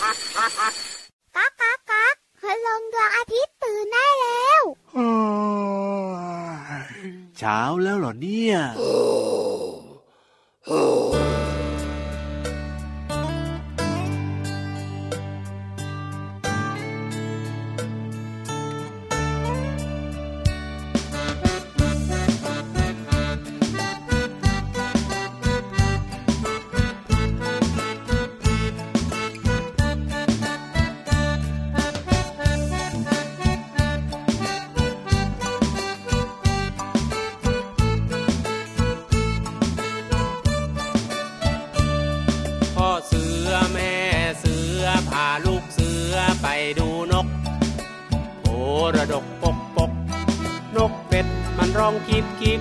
ก๊ากก๊ากก๊ากคืลงดวงอาทิตย์ตื่นได้แล้วเช้าแล้วเหรอเนี่ย ระดกปกปก นกเป็ดมันร้องกีบกีบ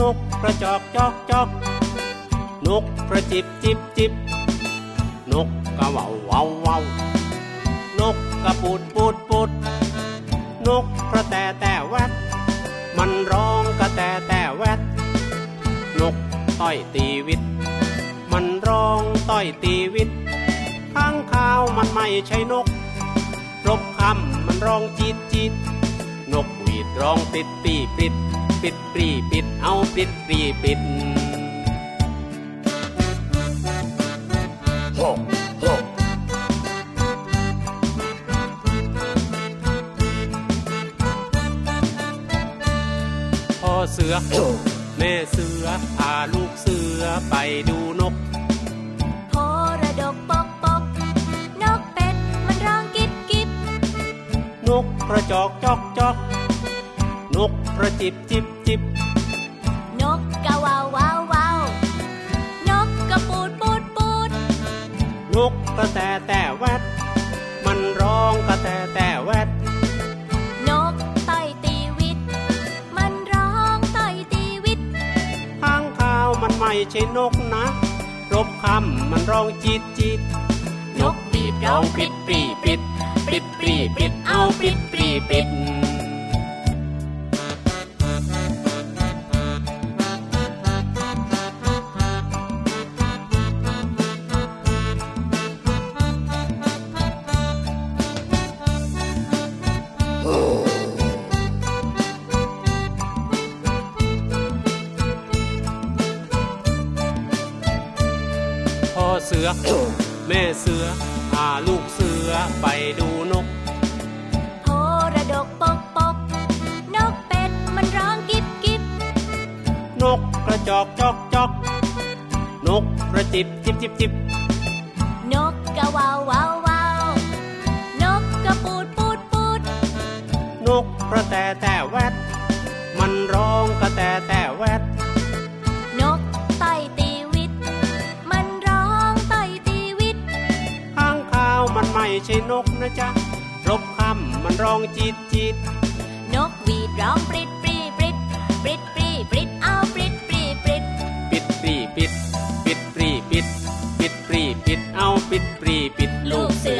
นกกระจอกจอกจอกนกกระจิบจิบจิบ นกกระว่าววาววาวนกกระปูดปูดปูด นกกระแตแต่แวด มันร้องกระแตแต่แวด นกต้อยตีวิต มันร้องต้อยตีวิตข้างข้าวมันไม่ใช่นก คำมันร้องจีดจีดนกหวีดร้องปิดปีปิด ปิดปรีปิดเอาปิดปรีปิดพ่อเสือ แม่เสือพาลูกเสือไปดูนก นกกระจอกจอกจอกนกกระจิบจิบจิบนกกะว่าวว่าวว่าวนกกระปูดปูดปูดนกกระแตแต่แวดมันร้องกระแตแต่แวดนกต่อยตีวิต มันร้องต่อยตีวิตข้างข้าวมันไม่ใช่นกนะรบคำมันร้องจีดจีดนกบีบร้องปิดปรีปิดปิด ปรีปิดเอาปิดปีปิดพ่อเสือ แม่เสือ จิบจิบจิบจิบนกกะว่าวว่าวว่าวนกกระปูดปูดปูดนกกระแตแต่แวด มันร้องกระแตแต่แวด นกต่อยตีวิต มันร้องต่อยตีวิตข้างข้าวมันไม่ใช่นกนะจ๊ะรบคำมันร้องจีดจีดนกหวีดร้องปริ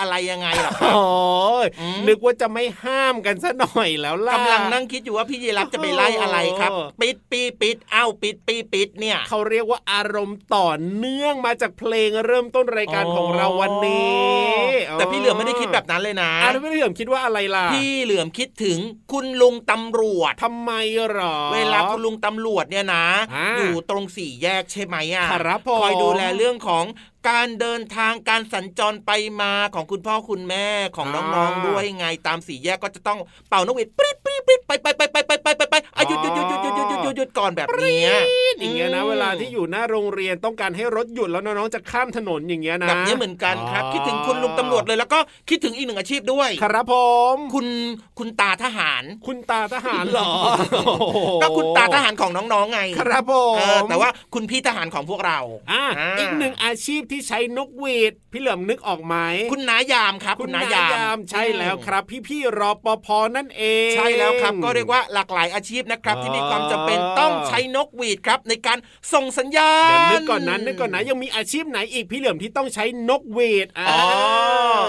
อะไรยังไงล่ะครับโอ้ยอืมนึกว่าจะไม่ห้ามกันซะหน่อยแล้วล่ะกำลังนั่งคิดอยู่ว่าพี่ยีรับจะไปไล่อะไรครับโอ้ปิดปีปิดเอ้าปิดปีปิดเนี่ย เขาเรียกว่าอารมณ์ต่อเนื่องมาจากเพลงเริ่มต้นรายการของเราวันนี้ แต่พี่เหลือมไม่ได้คิดแบบนั้นเลยนะอะแล้วพี่เหลือมคิดว่าอะไรล่ะ พี่เหลือมคิดถึงคุณลุงตำรวจทำไมหรอ เวลาคุณลุงตำรวจเนี่ยนะอ่าอยู่ตรงสี่แยกใช่ไหมอะครับผมคอยดูแลเรื่องของการเดินทางการสัญจรไปมาของคุณพ่อคุณแม่ของอ่าน้องๆด้วยไงตามสี่แยกก็จะต้องเป่านกหวีดปริ๊ดปริ๊ดปริ๊ดไปไปไปไปไปไปไปไปอะหยุดหยุดหยุดหยุดห ยุดหยุดหยุดหยุดหยุดก่อนแบบเนี้ยอย่างเงี้ยนะอืมเวลาที่อยู่หน้าโรงเรียนต้องการให้รถหยุดแล้วน้องๆจะข้ามถนนอย่างเงี้ยนะแบบนี้เหมือนกันครับ คิดถึงคุณลุงตำรวจเลยแล้วก็คิดถึงอีกหนึ่งอาชีพด้วย ครับผมคุณคุณตาทหาร คุณตาทหารเหรอก็คุณตาทหารของน้องๆไง ครับผเอมอแต่ว่าคุณพี่ทหารของพวกเราอะอีกหนึ่งอาชีพที่ใช้นกหวีดพี่เหลือมนึกออกไหมคุณนายามครับ คุณนายามใช่แล้วครับ พี่ๆรอปภนั่นเอง ใช่แล้วครับก็เรียกว่าหลากหลายอาชีพนะครับ ที่มีความจำเป็นต้องใช้นกหวีดครับในการส่งสัญญาณเดี๋ยวนึกก่อนนั้นนึกก่อนนะยังมีอาชีพไหนอีกพี่เหลือมที่ต้องใช้นกหวีดอ๋อ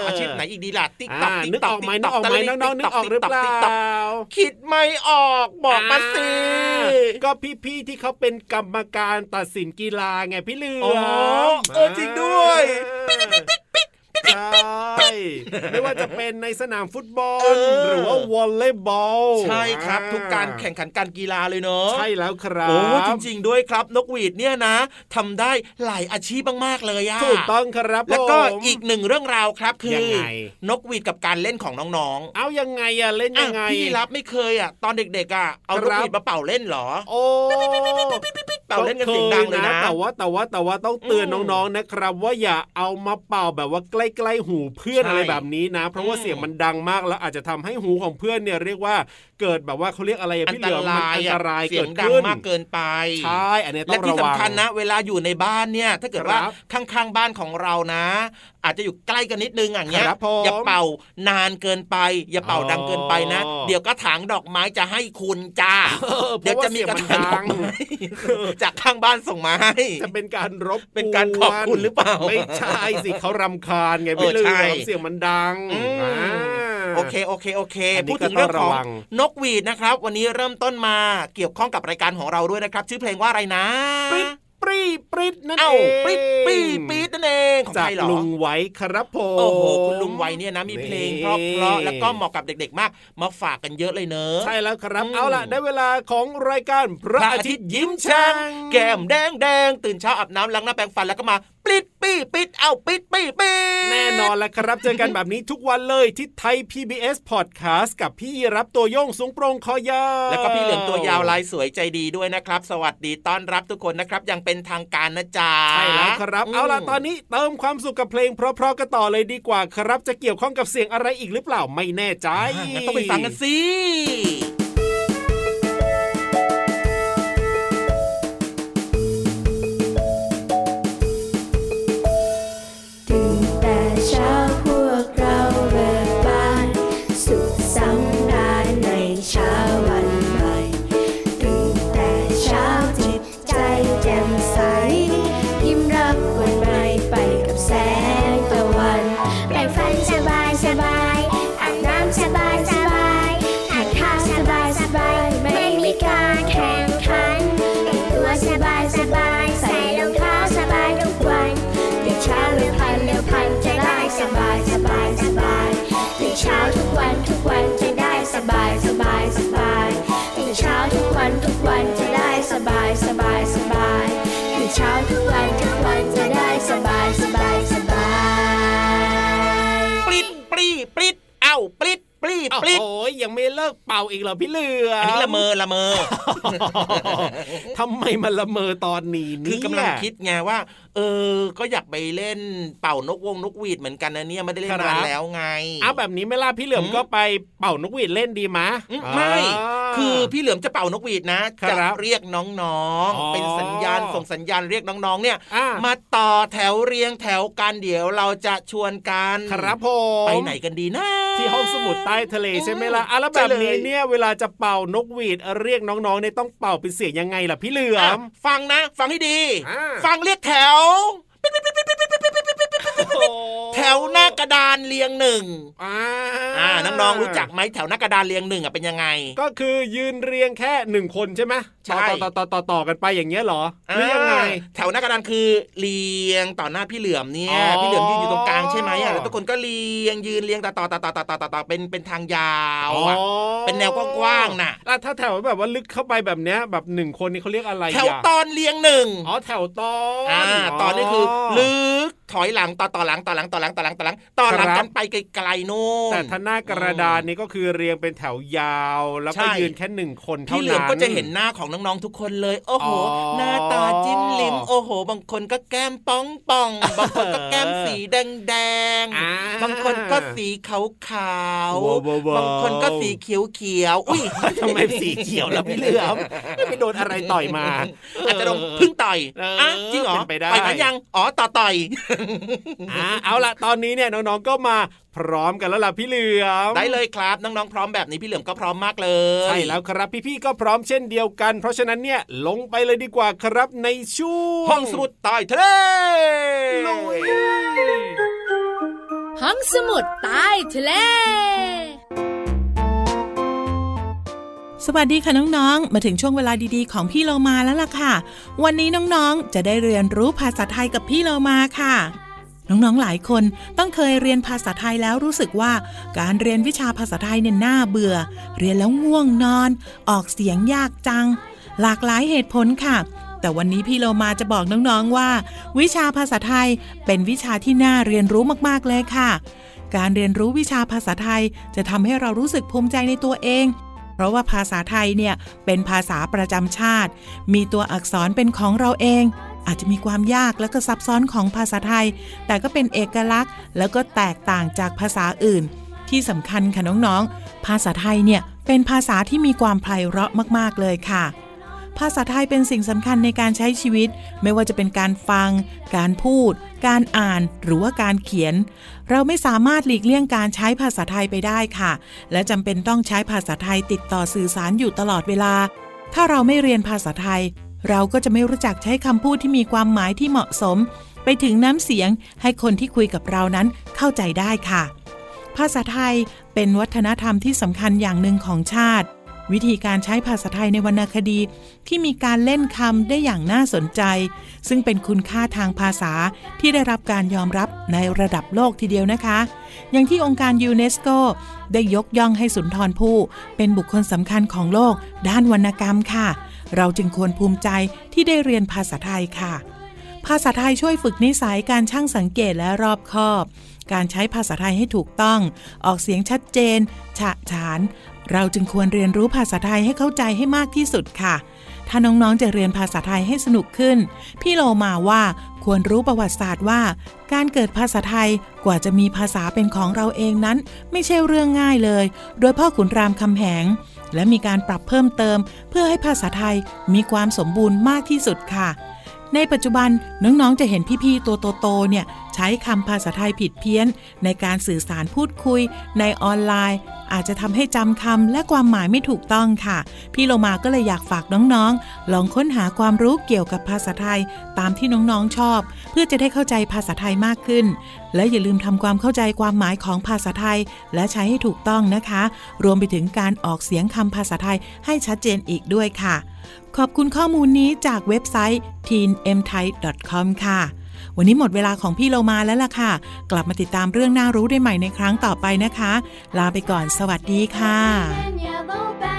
อาชีพไหนอีกดีล่ะติ๊กต๊อกอ่าติ๊กนึกต๊อออกกไหมนึกออกไหมน้องๆนึกออกหรือเปล่าคิดไม่ออกบอกมาสิก็พี่ๆที่เขาเป็นกรรมการตัดสินกีฬาไงพี่เหลืออ๋อมเออจริงด้วย ใช่ไม่ว่าจะเป็นในสนามฟุตบอลเออหรือว่าวอลเลย์บอล ใช่ครับ ทุกการแข่งขันการกีฬาเลยเนอะใช่แล้วครับโอ้จริง ๆ ด้วยครับนกหวีดเนี่ยนะทำได้หลายอาชีพมากๆเลยอะถูกต้องครับแล้วก็ผมอีกหนึ่งเรื่องราวครับคืยัองไงนกหวีดกับการเล่นของน้องๆ เอายังไงอะเล่นอะยังไงพี่รับไม่เคยอะตอนเด็กๆอะเอาคนกรับหวีดมาเป่าเล่นเหรอ โอ้เป่าเล่นกันเสียงดังเลยนะแต่ว่าแต่ว่าแต่ว่าต้องเตือนอืมน้องๆนะครับ ว่าอย่าเอามาเป่าแบบว่าใกล้ๆหูเพื่อนใช่อะไรแบบนี้นะ เพราะว่าอืมเสียงมันดังมากแล้วอาจจะทำให้หูของเพื่อนเนี่ยเรียกว่าเกิดแบบว่าเขาเรียกอะไรอะอันพี่ตเหลือมมันรายอันอะตรายเสียเกิงดดังขึ้นมากเกินไปใช่อันเนี้ยต้และองที่ระวังสำคัญนะ เวลาอยู่ในบ้านเนี่ยถ้าเกิดว่าครับข้างๆบ้านของเรานะ อาจจะอยู่ใกล้กันนิดนึงอย่างเงี้ยครับผมอย่าเป่านานเกินไป อย่าเป่าดังเกินไปนะอ๋อเดี๋ยวก็ถางดอกไม้จะให้คุณจ้าเออเพเดี๋ยวราะว่าจะมีเสียงกระมันถางดดัอกงไม้จากข้างบ้านส่งมาให้จะเป็นการรบเป็นการขอบคุณหรือเปล่าไม่ใช่สิเขารำคาญไงพี่เออเหลืใช่อมเสียงมันดังอืมอ่าโอเค โอเค โอเคอันนี้พูดถึงเรื่องก็ต้ขององระวังนกหวีดนะครับ วันนี้เริ่มต้นมาเกี่ยวข้องกับรายการของเราด้วยนะครับ ชื่อเพลงว่าอะไรนะปริ๊ดปรีปริ๊ดนั่นเอเอ้างปริ๊ดปีปี๊ดนั่นเองของจาใคกรเหรอลุงไว้ครับผมโอ้โหคุณลุงไว้เนี่ยนะมีเพลงเพราะนี่เพราะแล้วก็เหมาะกับเด็กๆมาก มาฝากกันเยอะเลยเนอะใช่แล้วครับอืมเอาล่ะได้เวลาของรายการพระพระอาอาทิทิตตย์ย์ยิ้ยิ้มมแฉ่แฉ่งงแก้มแดงแดงตื่นเช้าอาบน้ำล้างหน้าแปรงฟันแล้วก็มา ปลิดปี้ปิดเอ้าปิดปี้ปิดแน่นอนแล้วครับ เจอกันแบบนี้ทุกวันเลยที่ไทย PBS Podcast กับพี่รับตัวโยงสูงโปรงคอยาวแล้วก็พี่เหลือมตัวยาวลายสวยใจดีด้วยนะครับ สวัสดีต้อนรับทุกคนนะครับยังเป็นทางการนะจ๊ะใช่แล้วครับมเอาล่ะตอนนี้เติมความสุขกับเพลงเพราะๆกันต่อเลยดีกว่าครับ จะเกี่ยวข้องกับเสียงอะไรอีกหรือเปล่าไม่แน่ใจอะงั้นต้องไปฟังกันสิ วันทุกวันจะได้สบายสบายสบายตื่นเช้าทุกวันทุกวันจะได้สบายสบายสบายปลิดปรีปลิดเอ้าปลิดปรีปลิดโอ้ยยังไม่เลิกเป่าอีกเหรอพี่เหลืออัอันนี้ละเมอละเมอทำไมมันละเมอตอนนี้คืเนี่อยกำลังคิดไงว่า เออ ก็อยากไปเล่นเป่านกวงนกหวีดเหมือนกันนะเนี่ยไม่ได้เล่นครับนานแล้วไงเอาแบบนี้ไหม่ล่ะพี่เหลือมอืมก็ไปเป่านกหวีดเล่นดีมะอืมไม่คือพี่เหลือมจะเป่านกหวีดนะครัจะบเรียกน้องอ๋อๆเป็นสัญญาณส่งสัญญาณเรียกน้องๆเนี่ยอะมาต่อแถวเรียงแถวกันเดี๋ยวเราจะชวนกันครับผมไปไหนกันดีนะ ที่ห้องสมุดใต้ทะเลใช่ไหมล่ะอะแล้วใช่แบบเลยนี้เนี่ยเวลาจะเป่านกหวีดเรียกน้องๆเนี่ยต้องเป่าเป็นเสียงยังไงล่ะพี่เหลืออะมฟังนะ ฟังให้ดีอ่าฟังเรียกแถวปิดปิดปิดปิดปิดปิดปิด แถวหน้ากระดานเรียงหนึ่งอ่าอ่าน้องๆรู้จักไหมแถวหน้ากระดานเรียงหนึ่งอะเป็นยังไง ก็คือยืนเรียงแค่หนึ่งคนใช่ไหมใช่ต่อต่อต่อต่อต่อกันไปอย่างเงี้ยเหรอหรือยังไงาแถวหน้ากระดานคือเรียงต่อหน้าพี่เหลือมเนี่ยอ๋อพี่เหลือมยืนอยู่ตรงกลางใช่ไหมอะแล้วทุกคนก็เรียงยืนเรียงต่อต่อต่อต่อต่อต่อต่อต่อเป็นเป็นทางยาวอะเป็นแนวกว้างๆน่ะอะถ้าแถวแบบว่าลึกเข้าไปแบบเนี้ยแบบหนึ่งคนนี่เขาเรียกอะไรแถวอะตอนเรียงหนึ่งอ๋อแถวตอนอ่าตอนนี้คือลึก ถอยหลังต่อต่อหลังต่อหลังต่อหลังต่อหลังต่อหลังต่อหลังกันไปไกลๆนู่นแต่ถ้าหน้ากระดานนี่ก็คือเรียงเป็นแถวยาว แล้วก็ใช่ยืนแค่หนึ่งคนเท่านั้นพี่เหลือมก็จะเห็นหน้าของน้องๆทุกคนเลย โอ้โหอ๋อหน้าตาจิ้มลิ้มโอ้โห บางคนก็แก้มป้องป่องบางคนก็แก้มสีแดงแดงๆอ่าบางคนก็สีขาวขาวว้าวว้าวว้าวบางคนก็สีเขียวเขียวๆอุ้ยทำไมสีเขียวแล้วพี่เหลือมไม่โดนอะไรต่อยมาอาจจะโดนพึ่งต่อยเอออ่อะจริงเหรอเป็นไปได้ต่อยกันยังอ๋อต่อต่อยอ่าเอาละตอนนี้เนี่ยน้องๆก็มาพร้อมกันแล้วล่ะพี่เหลือมได้เลยครับน้องๆพร้อมแบบนี้พี่เหลือมก็พร้อมมากเลยใช่แล้วครับพี่ๆก็พร้อมเช่นเดียวกัน เพราะฉะนั้นเนี่ยลงไปเลยดีกว่าครับในช่วงห้องสมุดใต้ทะเลลุยห้องสมุดใต้ทะเล วัสดีค่ะน้องๆ มาถึงช่วงเวลาดีๆ ของพี่เรามาแล้วล่ะค่ะ วันนี้น้องๆ จะได้เรียนรู้ภาษาไทยกับพี่เรามาค่ะ น้องๆ หลายคนต้องเคยเรียนภาษาไทยแล้วรู้สึกว่า การเรียนวิชาภาษาไทยเนี่ยน่าเบื่อ เรียนแล้วง่วงนอน ออกเสียงยากจัง หลากหลายเหตุผลค่ะ แต่วันนี้พี่เรามาจะบอกน้องๆว่า วิชาภาษาไทยเป็นวิชาที่น่าเรียนรู้มากๆเลยค่ะ การเรียนรู้วิชาภาษาไทยจะทำให้เรารู้สึกภูมิใจในตัวเอง เพราะว่าภาษาไทยเนี่ยเป็นภาษาประจำชาติ มีตัวอักษรเป็นของเราเอง อาจจะมีความยากและก็ซับซ้อนของภาษาไทย แต่ก็เป็นเอกลักษณ์ แล้วก็แตกต่างจากภาษาอื่น ที่สำคัญค่ะน้องๆ ภาษาไทยเนี่ยเป็นภาษาที่มีความไพเราะมากๆเลยค่ะ ภาษาไทยเป็นสิ่งสำคัญในการใช้ชีวิต ไม่ว่าจะเป็นการฟัง การพูด การอ่าน หรือว่าการเขียน เราไม่สามารถหลีกเลี่ยงการใช้ภาษาไทยไปได้ค่ะ และจำเป็นต้องใช้ภาษาไทยติดต่อสื่อสารอยู่ตลอดเวลา ถ้าเราไม่เรียนภาษาไทย เราก็จะไม่รู้จักใช้คำพูดที่มีความหมายที่เหมาะสม ไปถึงน้ำเสียงให้คนที่คุยกับเรานั้นเข้าใจได้ค่ะ ภาษาไทยเป็นวัฒนธรรมที่สำคัญอย่างหนึ่งของชาติ วิธีการใช้ภาษาไทยในวรรณคดีที่มีการเล่นคำได้อย่างน่าสนใจ ซึ่งเป็นคุณค่าทางภาษาที่ได้รับการยอมรับในระดับโลกทีเดียวนะคะ อย่างที่องค์การยูเนสโกได้ยกย่องให้สุนทรภู่เป็นบุคคลสำคัญของโลก ด้านวรรณกรรมค่ะ เราจึงควรภูมิใจที่ได้เรียนภาษาไทยค่ะ ภาษาไทยช่วยฝึกนิสัยการช่างสังเกตและรอบคอบ การใช้ภาษาไทยให้ถูกต้อง ออกเสียงชัดเจน ฉะฉาน เราจึงควรเรียนรู้ภาษาไทยให้เข้าใจให้มากที่สุดค่ะ ถ้าน้องๆจะเรียนภาษาไทยให้สนุกขึ้น พี่โลมาว่าควรรู้ประวัติศาสตร์ว่า การเกิดภาษาไทยกว่าจะมีภาษาเป็นของเราเองนั้น ไม่ใช่เรื่องง่ายเลย โดยพ่อขุนรามคำแหง และมีการปรับเพิ่มเติม เพื่อให้ภาษาไทยมีความสมบูรณ์มากที่สุดค่ะ ในปัจจุบันน้องๆจะเห็นพี่ๆตัวโตๆเนี่ยใช้คำภาษาไทยผิดเพี้ยน ในการสื่อสารพูดคุย ในออนไลน์ อาจจะทำให้จำคำและความหมายไม่ถูกต้องค่ะ พี่โลมาก็เลยอยากฝากน้องๆ ลองค้นหาความรู้เกี่ยวกับภาษาไทย ตามที่น้องๆชอบ เพื่อจะได้เข้าใจภาษาไทยมากขึ้น และอย่าลืมทำความเข้าใจความหมายของภาษาไทย และใช้ให้ถูกต้องนะคะ รวมไปถึงการออกเสียงคำภาษาไทยให้ชัดเจนอีกด้วยค่ะ ขอบคุณข้อมูลนี้จากเว็บไซต์ teenmthai.com ค่ะ วันนี้หมดเวลาของพี่เรามาแล้วล่ะค่ะ กลับมาติดตามเรื่องน่ารู้ได้ใหม่ในครั้งต่อไปนะคะ ลาไปก่อนสวัสดีค่ะ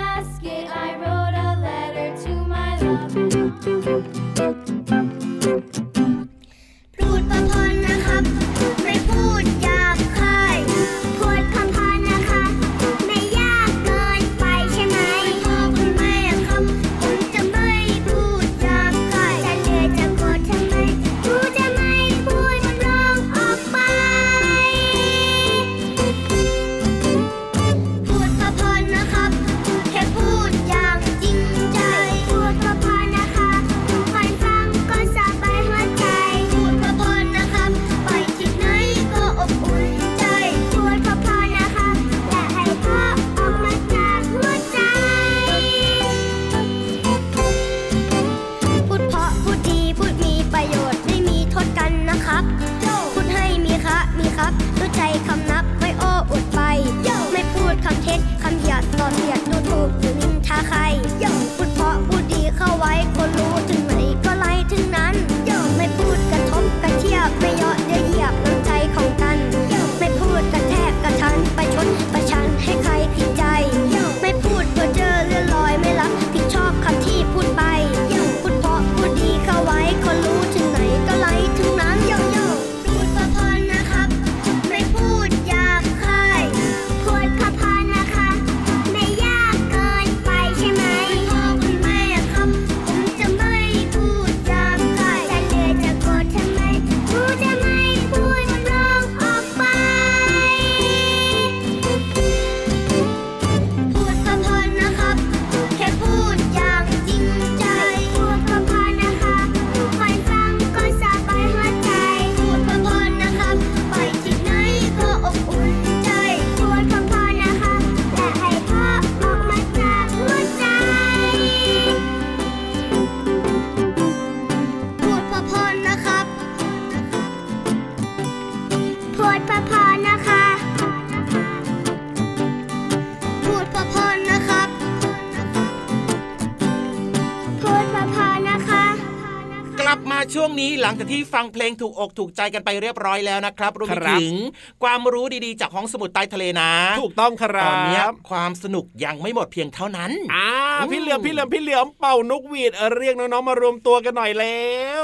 ช่วงนี้หลังจากที่ฟังเพลงถูกอกถูกใจกันไปเรียบร้อยแล้วนะครับรวมไปถึงความรู้ดีๆ จากห้องสมุดใต้ทะเลนะ ถูกต้องครับตอนนี้ความสนุกยังไม่หมดเพียงเท่านั้นอ่าพี่เหลือมพี่เหลือมพี่เหลือมเป่านกหวีดเรียกน้องๆมารวมตัวกันหน่อยแล้ว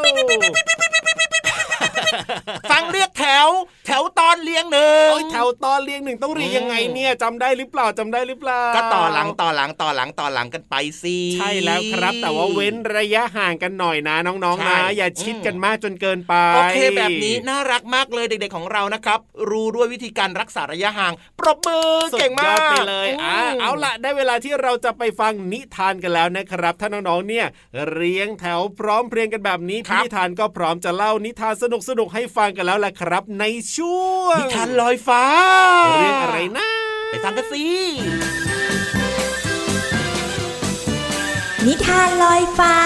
ฟังเรียกแถว แถวตอนเลี้ยงหนึ่งแถวตอนเลี้ยงหนึ่งต้องเรียงยังไงเนี่ยจำได้หรือเปล่าจำได้หรือเปล่า ก็ต่อหลังต่อหลังต่อหลังต่อหลังกันไปสิใช่แล้วครับ แต่ว่าเว้นระยะห่างกันหน่อยนะน้องๆนะอย่าชิดกันมากจนเกินไปโอเคแบบนี้น่ารักมากเลยเด็กๆของเรานะครับ รู้ด้วยวิธีการรักษาระยะห่าง ปรบมือเก่งมากไปเลยอ่าเอาละได้เวลาที่เราจะไปฟังนิทานกันแล้วนะครับ ถ้าน้องๆเนี่ยเรียงแถวพร้อมเพรียงกันแบบนี้พี่นิทานก็พร้อมจะเล่านิทานสนุกๆให้ฟังกันแล้วแหละครับ ในช่วงนิทานลอยฟ้า เรื่องอะไรนะไปฟังกันสินิทานลอยฟ้า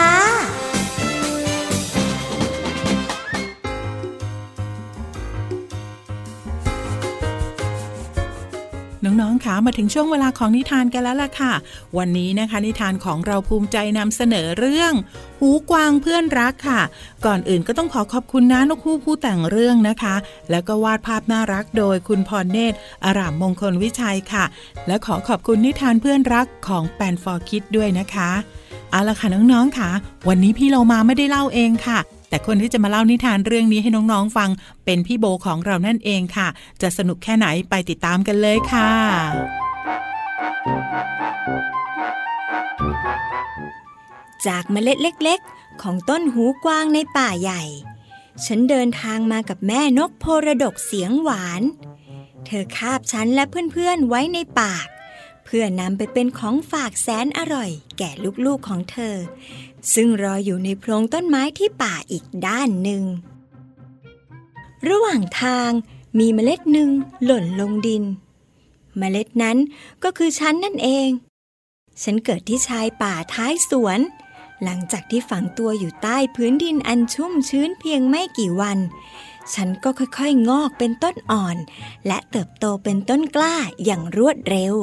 น้องๆคะมาถึงช่วงเวลาของนิทานกันแล้วล่ะค่ะ วันนี้นะคะ นิทานของเราภูมิใจนำเสนอเรื่อง หูกวางเพื่อนรักค่ะ ก่อนอื่นก็ต้องขอขอบคุณนะนกคู่ผู้แต่งเรื่องนะคะ แล้วก็วาดภาพน่ารักโดยคุณพรเนตรอารามมงคลวิชัยค่ะ และขอขอบคุณนิทานเพื่อนรักของแปนฟอร์คิดด้วยนะคะเอาละค่ะน้องๆค่ะ วันนี้พี่เรามาไม่ได้เล่าเองค่ะ แต่คนที่จะมาเล่านิทานเรื่องนี้ให้น้องๆฟังเป็นพี่โบของเรานั่นเองค่ะ จะสนุกแค่ไหนไปติดตามกันเลยค่ะจากเมล็ดเล็ก ๆ ของต้นหูกวางในป่าใหญ่ ฉันเดินทางมากับแม่นกโพระดกเสียงหวาน เธอคาบฉันและเพื่อนๆไว้ในปาก เพื่อนำไปเป็นของฝากแสนอร่อย แก่ลูกๆของเธอ ซึ่งรออยู่ในโพรงต้นไม้ที่ป่าอีกด้านหนึ่ง ระหว่างทางมีเมล็ดหนึ่งหล่นลงดิน เมล็ดนั้นก็คือฉันนั่นเอง ฉันเกิดที่ชายป่าท้ายสวน หลังจากที่ฝังตัวอยู่ใต้พื้นดินอันชุ่มชื้นเพียงไม่กี่วัน ฉันก็ค่อยๆ งอกเป็นต้นอ่อน และเติบโตเป็นต้นกล้าอย่างรวดเร็ว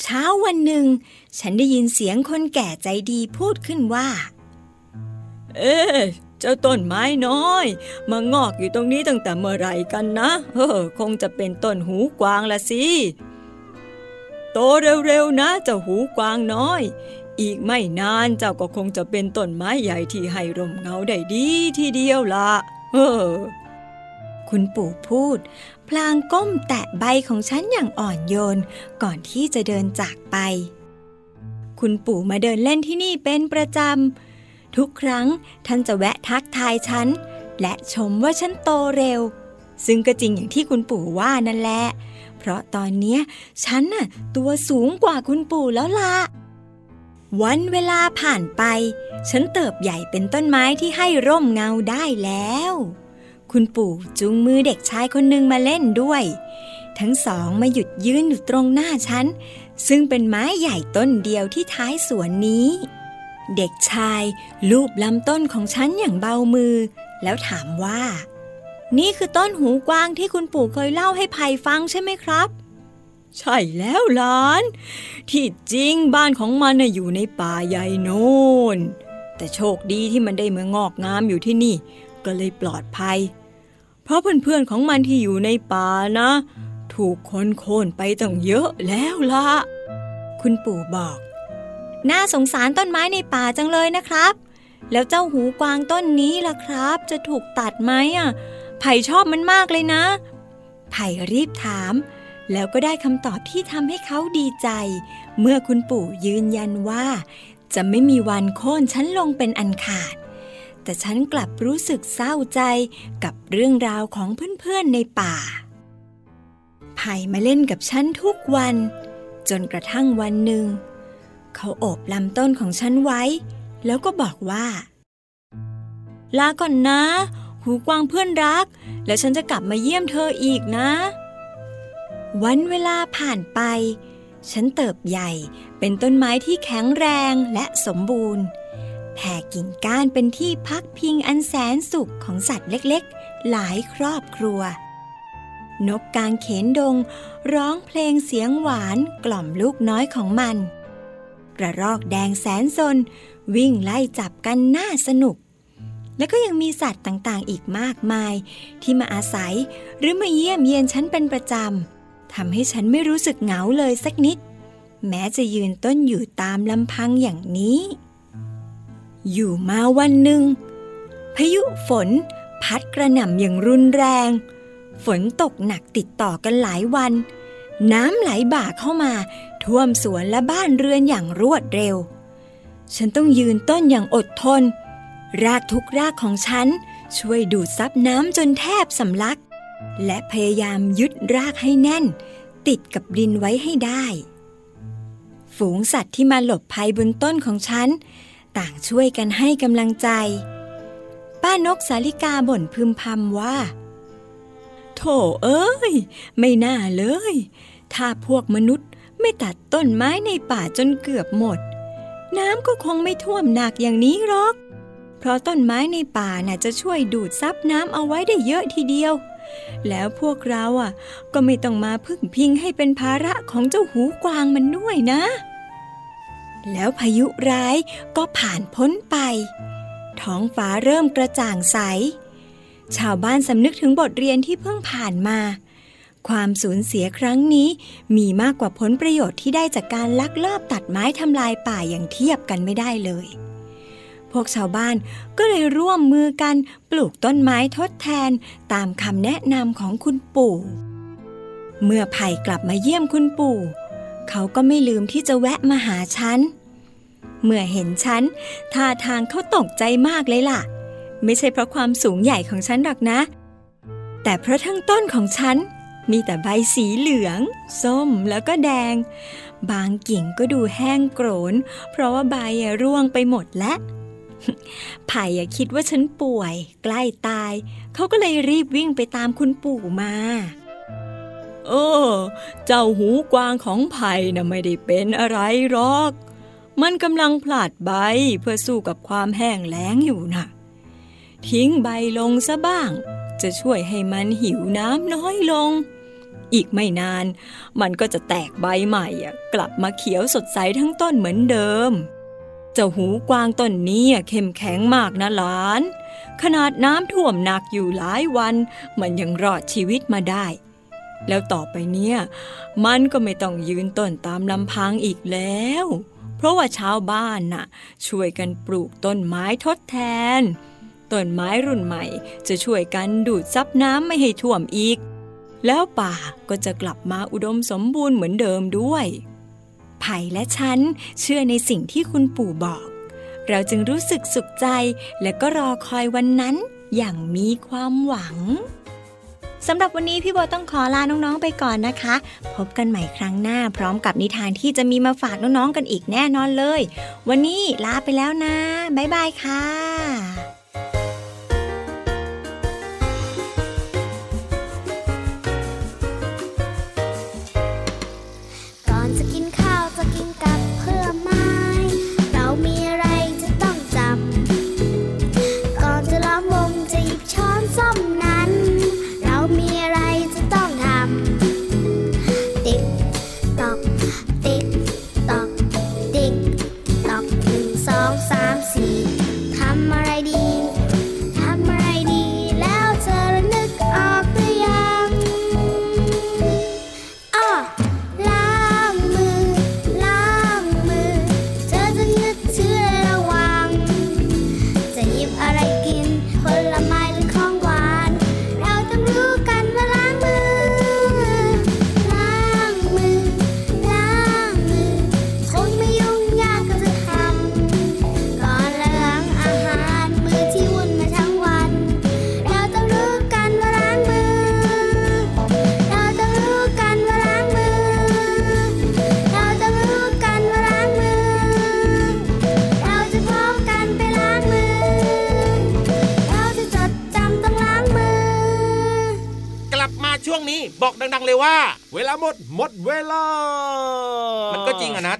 เช้าวันหนึ่ง ฉันได้ยินเสียงคนแก่ใจดีพูดขึ้นว่า เอ๊เจ้าต้นไม้น้อย มางอกอยู่ตรงนี้ตั้งแต่เมื่อไรกันนะเออคงจะเป็นต้นหูกวางละสิ โตเร็วๆนะเจ้าหูกวางน้อย อีกไม่นานเจ้าก็คงจะเป็นต้นไม้ใหญ่ที่ให้ร่มเงาได้ดีทีเดียวละเออคุณปู่พูด พลางก้มแตะใบของฉันอย่างอ่อนโยน ก่อนที่จะเดินจากไป คุณปู่มาเดินเล่นที่นี่เป็นประจำ ทุกครั้งท่านจะแวะทักทายฉัน และชมว่าฉันโตเร็ว ซึ่งก็จริงอย่างที่คุณปู่ว่านั่นแหละ เพราะตอนนี้ฉันน่ะตัวสูงกว่าคุณปู่แล้วล่ะวันเวลาผ่านไป ฉันเติบใหญ่เป็นต้นไม้ที่ให้ร่มเงาได้แล้ว คุณปู่จุงมือเด็กชายคนหนึ่งมาเล่นด้วย ทั้งสองมาหยุดยืนอยู่ตรงหน้าฉัน ซึ่งเป็นไม้ใหญ่ต้นเดียวที่ท้ายสวนนี้ เด็กชายลูบลำต้นของฉันอย่างเบามือ แล้วถามว่า นี่คือต้นหูกวางที่คุณปู่เคยเล่าให้ไผ่ฟังใช่ไหมครับ ใช่แล้วหลาน ที่จริงบ้านของมันน่ะอยู่ในป่าใหญ่โน่นแต่โชคดีที่มันได้มางอกงามอยู่ที่นี่ ก็เลยปลอดภัย เพราะเพื่อนๆของมันที่อยู่ในป่านะ ถูกคนโค่นไปตั้งเยอะแล้วละ คุณปู่บอก น่าสงสารต้นไม้ในป่าจังเลยนะครับ แล้วเจ้าหูกวางต้นนี้ล่ะครับ จะถูกตัดไหมอะ ไผ่ชอบมันมากเลยนะ ไผ่รีบถาม แล้วก็ได้คำตอบที่ทำให้เขาดีใจ เมื่อคุณปู่ยืนยันว่า จะไม่มีวันโค่นฉันลงเป็นอันขาด แต่ฉันกลับรู้สึกเศร้าใจกับเรื่องราวของเพื่อนๆในป่า ไผ่มาเล่นกับฉันทุกวัน จนกระทั่งวันหนึ่ง เขาโอบลำต้นของฉันไว้ แล้วก็บอกว่า ลาก่อนนะ หูกวางเพื่อนรัก แล้วฉันจะกลับมาเยี่ยมเธออีกนะ วันเวลาผ่านไป ฉันเติบใหญ่เป็นต้นไม้ที่แข็งแรงและสมบูรณ์ แผ่กิ่งก้านเป็นที่พักพิงอันแสนสุขของสัตว์เล็กๆ หลายครอบครัว นกกางเขนดง ร้องเพลงเสียงหวานกล่อมลูกน้อยของมัน กระรอกแดงแสนสน วิ่งไล่จับกันน่าสนุก และก็ยังมีสัตว์ต่างๆ อีกมากมาย ที่มาอาศัยหรือมาเยี่ยมเยียนฉันเป็นประจำทำให้ฉันไม่รู้สึกเหงาเลยสักนิด แม้จะยืนต้นอยู่ตามลำพังอย่างนี้ อยู่มาวันหนึ่ง พายุฝนพัดกระหน่ำอย่างรุนแรง ฝนตกหนักติดต่อกันหลายวัน น้ำไหลบ่าเข้ามา ท่วมสวนและบ้านเรือนอย่างรวดเร็ว ฉันต้องยืนต้นอย่างอดทน รากทุกรากของฉันช่วยดูดซับน้ำจนแทบสำลัก และพยายามยึดรากให้แน่น ติดกับดินไว้ให้ได้ ฝูงสัตว์ที่มาหลบภัยบนต้นของฉัน ต่างช่วยกันให้กำลังใจ ป้านกสาลิกาบ่นพึมพำว่า โถเอ้ย ไม่น่าเลย ถ้าพวกมนุษย์ไม่ตัดต้นไม้ในป่าจนเกือบหมด น้ำก็คงไม่ท่วมหนักอย่างนี้หรอก เพราะต้นไม้ในป่าน่ะจะช่วยดูดซับน้ำเอาไว้ได้เยอะทีเดียว แล้วพวกเราอะ ก็ไม่ต้องมาพึ่งพิงให้เป็นภาระของเจ้าหูกวางมันด้วยนะ แล้วพายุร้ายก็ผ่านพ้นไป ท้องฟ้าเริ่มกระจ่างใส ชาวบ้านสำนึกถึงบทเรียนที่เพิ่งผ่านมา ความสูญเสียครั้งนี้มีมากกว่าผลประโยชน์ที่ได้จากการลักลอบตัดไม้ทำลายป่าอย่างเทียบกันไม่ได้เลย พวกชาวบ้านก็เลยร่วมมือกันปลูกต้นไม้ทดแทนตามคำแนะนำของคุณปู่ เมื่อไผ่กลับมาเยี่ยมคุณปู่เขาก็ไม่ลืมที่จะแวะมาหาฉัน เมื่อเห็นฉันท่าทางเขาตกใจมากเลยล่ะ ไม่ใช่เพราะความสูงใหญ่ของฉันหรอกนะ แต่เพราะทั้งต้นของฉัน มีแต่ใบสีเหลือง ส้มแล้วก็แดง บางกิ่งก็ดูแห้งโกรน เพราะว่าใบร่วงไปหมดแล้วไผ่คิดว่าฉันป่วย ใกล้ตาย เขาก็เลยรีบวิ่งไปตามคุณปู่มาเออเจ้าหูกวางของไผ่น่ะไม่ได้เป็นอะไรหรอก มันกำลังผลัดใบเพื่อสู้กับความแห้งแล้งอยู่น่ะ ทิ้งใบลงซะบ้าง จะช่วยให้มันหิวน้ำน้อยลง อีกไม่นาน มันก็จะแตกใบใหม่อะกลับมาเขียวสดใสทั้งต้นเหมือนเดิมเจ้าหูกวางต้นนี้เข้มแข็งมากนะหลาน ขนาดน้ำท่วมหนักอยู่หลายวัน มันยังรอดชีวิตมาได้ แล้วต่อไปเนี่ย มันก็ไม่ต้องยืนต้นตามลำพังอีกแล้ว เพราะว่าชาวบ้านน่ะช่วยกันปลูกต้นไม้ทดแทน ต้นไม้รุ่นใหม่จะช่วยกันดูดซับน้ำไม่ให้ท่วมอีก แล้วป่าก็จะกลับมาอุดมสมบูรณ์เหมือนเดิมด้วย ไผ่และฉันเชื่อในสิ่งที่คุณปู่บอก เราจึงรู้สึกสุขใจและก็รอคอยวันนั้นอย่างมีความหวัง สำหรับวันนี้พี่โบต้องขอลาน้องๆไปก่อนนะคะ พบกันใหม่ครั้งหน้า พร้อมกับนิทานที่จะมีมาฝากน้องๆกันอีกแน่นอนเลย วันนี้ลาไปแล้วนะ บ๊ายบายค่ะ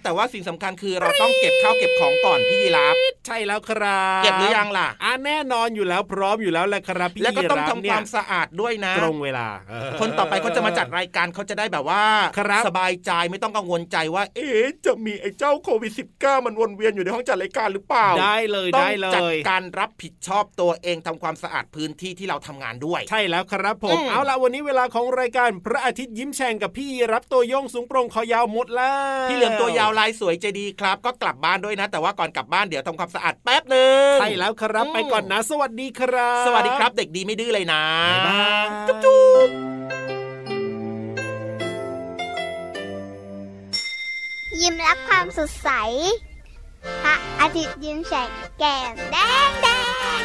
แต่ว่าสิ่งสำคัญคือเราต้องเก็บข้าวเก็บของก่อนพี่ยีราฟใช่แล้วครับ เก็บหรือยังล่ะอ่า แน่นอนอยู่แล้วพร้อมอยู่แล้วแหละครับพี่แล้วก็ต้องรับทำความสะอาดด้วยนะ ตรงเวลา คนต่อไปเขาจะมาจัดรายการเขาจะได้แบบว่าครับสบายใจไม่ต้องกังวลใจว่า เอ๊ะจะมีไอ้เจ้าโควิด -19 มันวนเวียนอยู่ในห้องจัดรายการหรือเปล่า ได้เลยต้องได้เลจัดยการรับผิดชอบตัวเองทำความสะอาดพื้นที่ที่เราทำงานด้วย ใช่แล้วครับผมอืมเอาละวันนี้เวลาของรายการพระอาทิตย์ยิ้มแฉ่งกับพี่รับตัวโยงสูงโปร่งคอยาวหมดแล้วพี่เหลือมตัวยาวลายสวยใจดีครับ ก็กลับบ้านด้วยนะ แต่ว่าก่อนกลับบ้านเดี๋ยวทำความสะอาดแป๊บหนึ่งใช่แล้วครับอืมไปก่อนนะ สวัสดีครับ สวัสดีครับ เด็กดีไม่ดื้อเลยนะบ๊ายบายจุ๊บจุ๊บยิ้มรับความสดใสพระอาทิตย์ยิ้มแฉกแก้มแดงแดง